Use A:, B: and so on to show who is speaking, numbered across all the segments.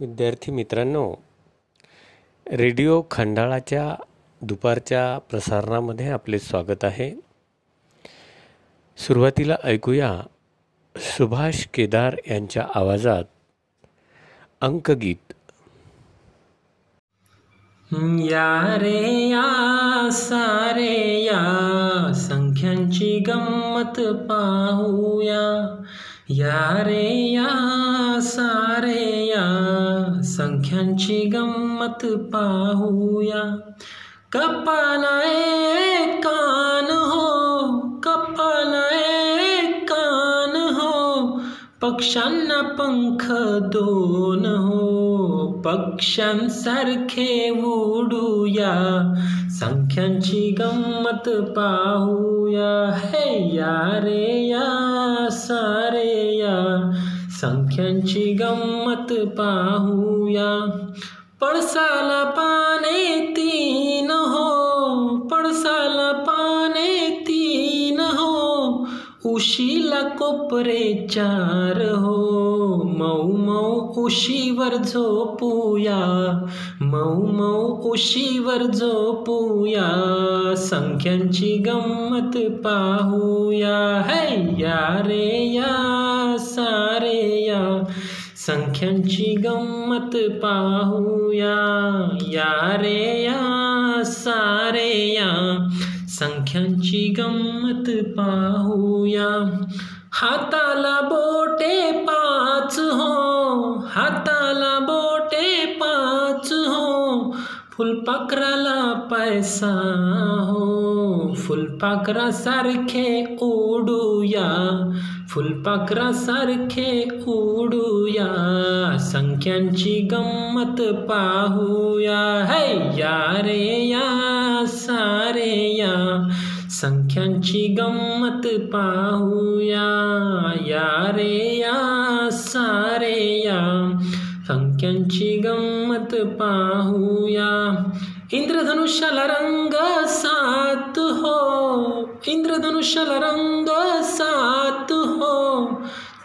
A: विद्यार्थी मित्रांनो रेडिओ खंडाळाच्या दुपारच्या प्रसारणामध्ये आपले स्वागत आहे. सुरुवातीला ऐकूया सुभाष केदार यांच्या आवाजात अंकगीत.
B: या रे या सारे या संख्यांची गंमत पाहूया. या रे या सा संख्यांची गंमत पाहूया। कपाला एक कान हो कपाला एक कान हो, पक्ष्यांना पंख दोन हो पक्ष्यांसारखे उडूया। संख्यांची गंमत पाहूया, हे या रे या सारे संख्यांची गंमत पाहूया। पडसाला पाने तीन हो कोपरे चार हो। मऊ मऊ उशी उशीवर झोपूया। मऊ मऊ, उशीवर झोपूया। संख्यांची गंमत पाहूया। है या रे या सारे या। संख्यांची गंमत पाहूया। या रे या सारे या। संख्यांची गंमत पाहूया. हाताला बोटे पाच हो, हाताला बोटे पाच हो. फुलपाखराला पैसा हो, फुलपाखरासारखे उडूया फुलपाखरासारखे उडूया संख्यांची गंमत पाहूया. है, या रे, या संख्यांची गंमत पाहूया या रे या सारे या संख्यांची गंमत पाहूया इंद्रधनुष्याला रंग सात हो इंद्रधनुष्याला रंग सात हो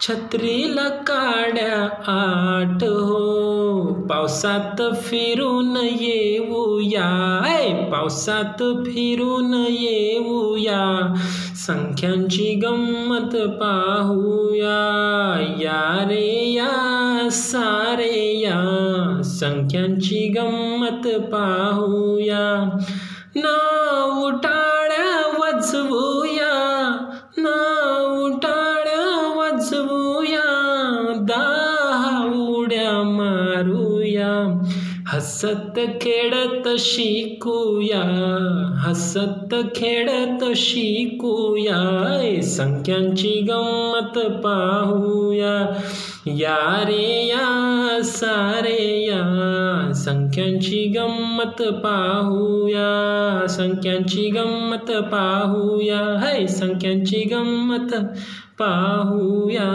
B: छत्रीला काड्या आठ हो. पावसात फिरून येऊया. ऐ पावसात फिरून येऊया. संख्यांची गंमत पाहूया. या रे या सारे या. संख्यांची गंमत पाहूया. ना हसत खेळत शिकूया हसत खेळत शिकूया संख्यांची गंमत पाहूया. या रे या सारे या संख्यांची गंमत पाहूया संख्यांची गंमत पाहूया है संख्यांची गंमत पाहूया.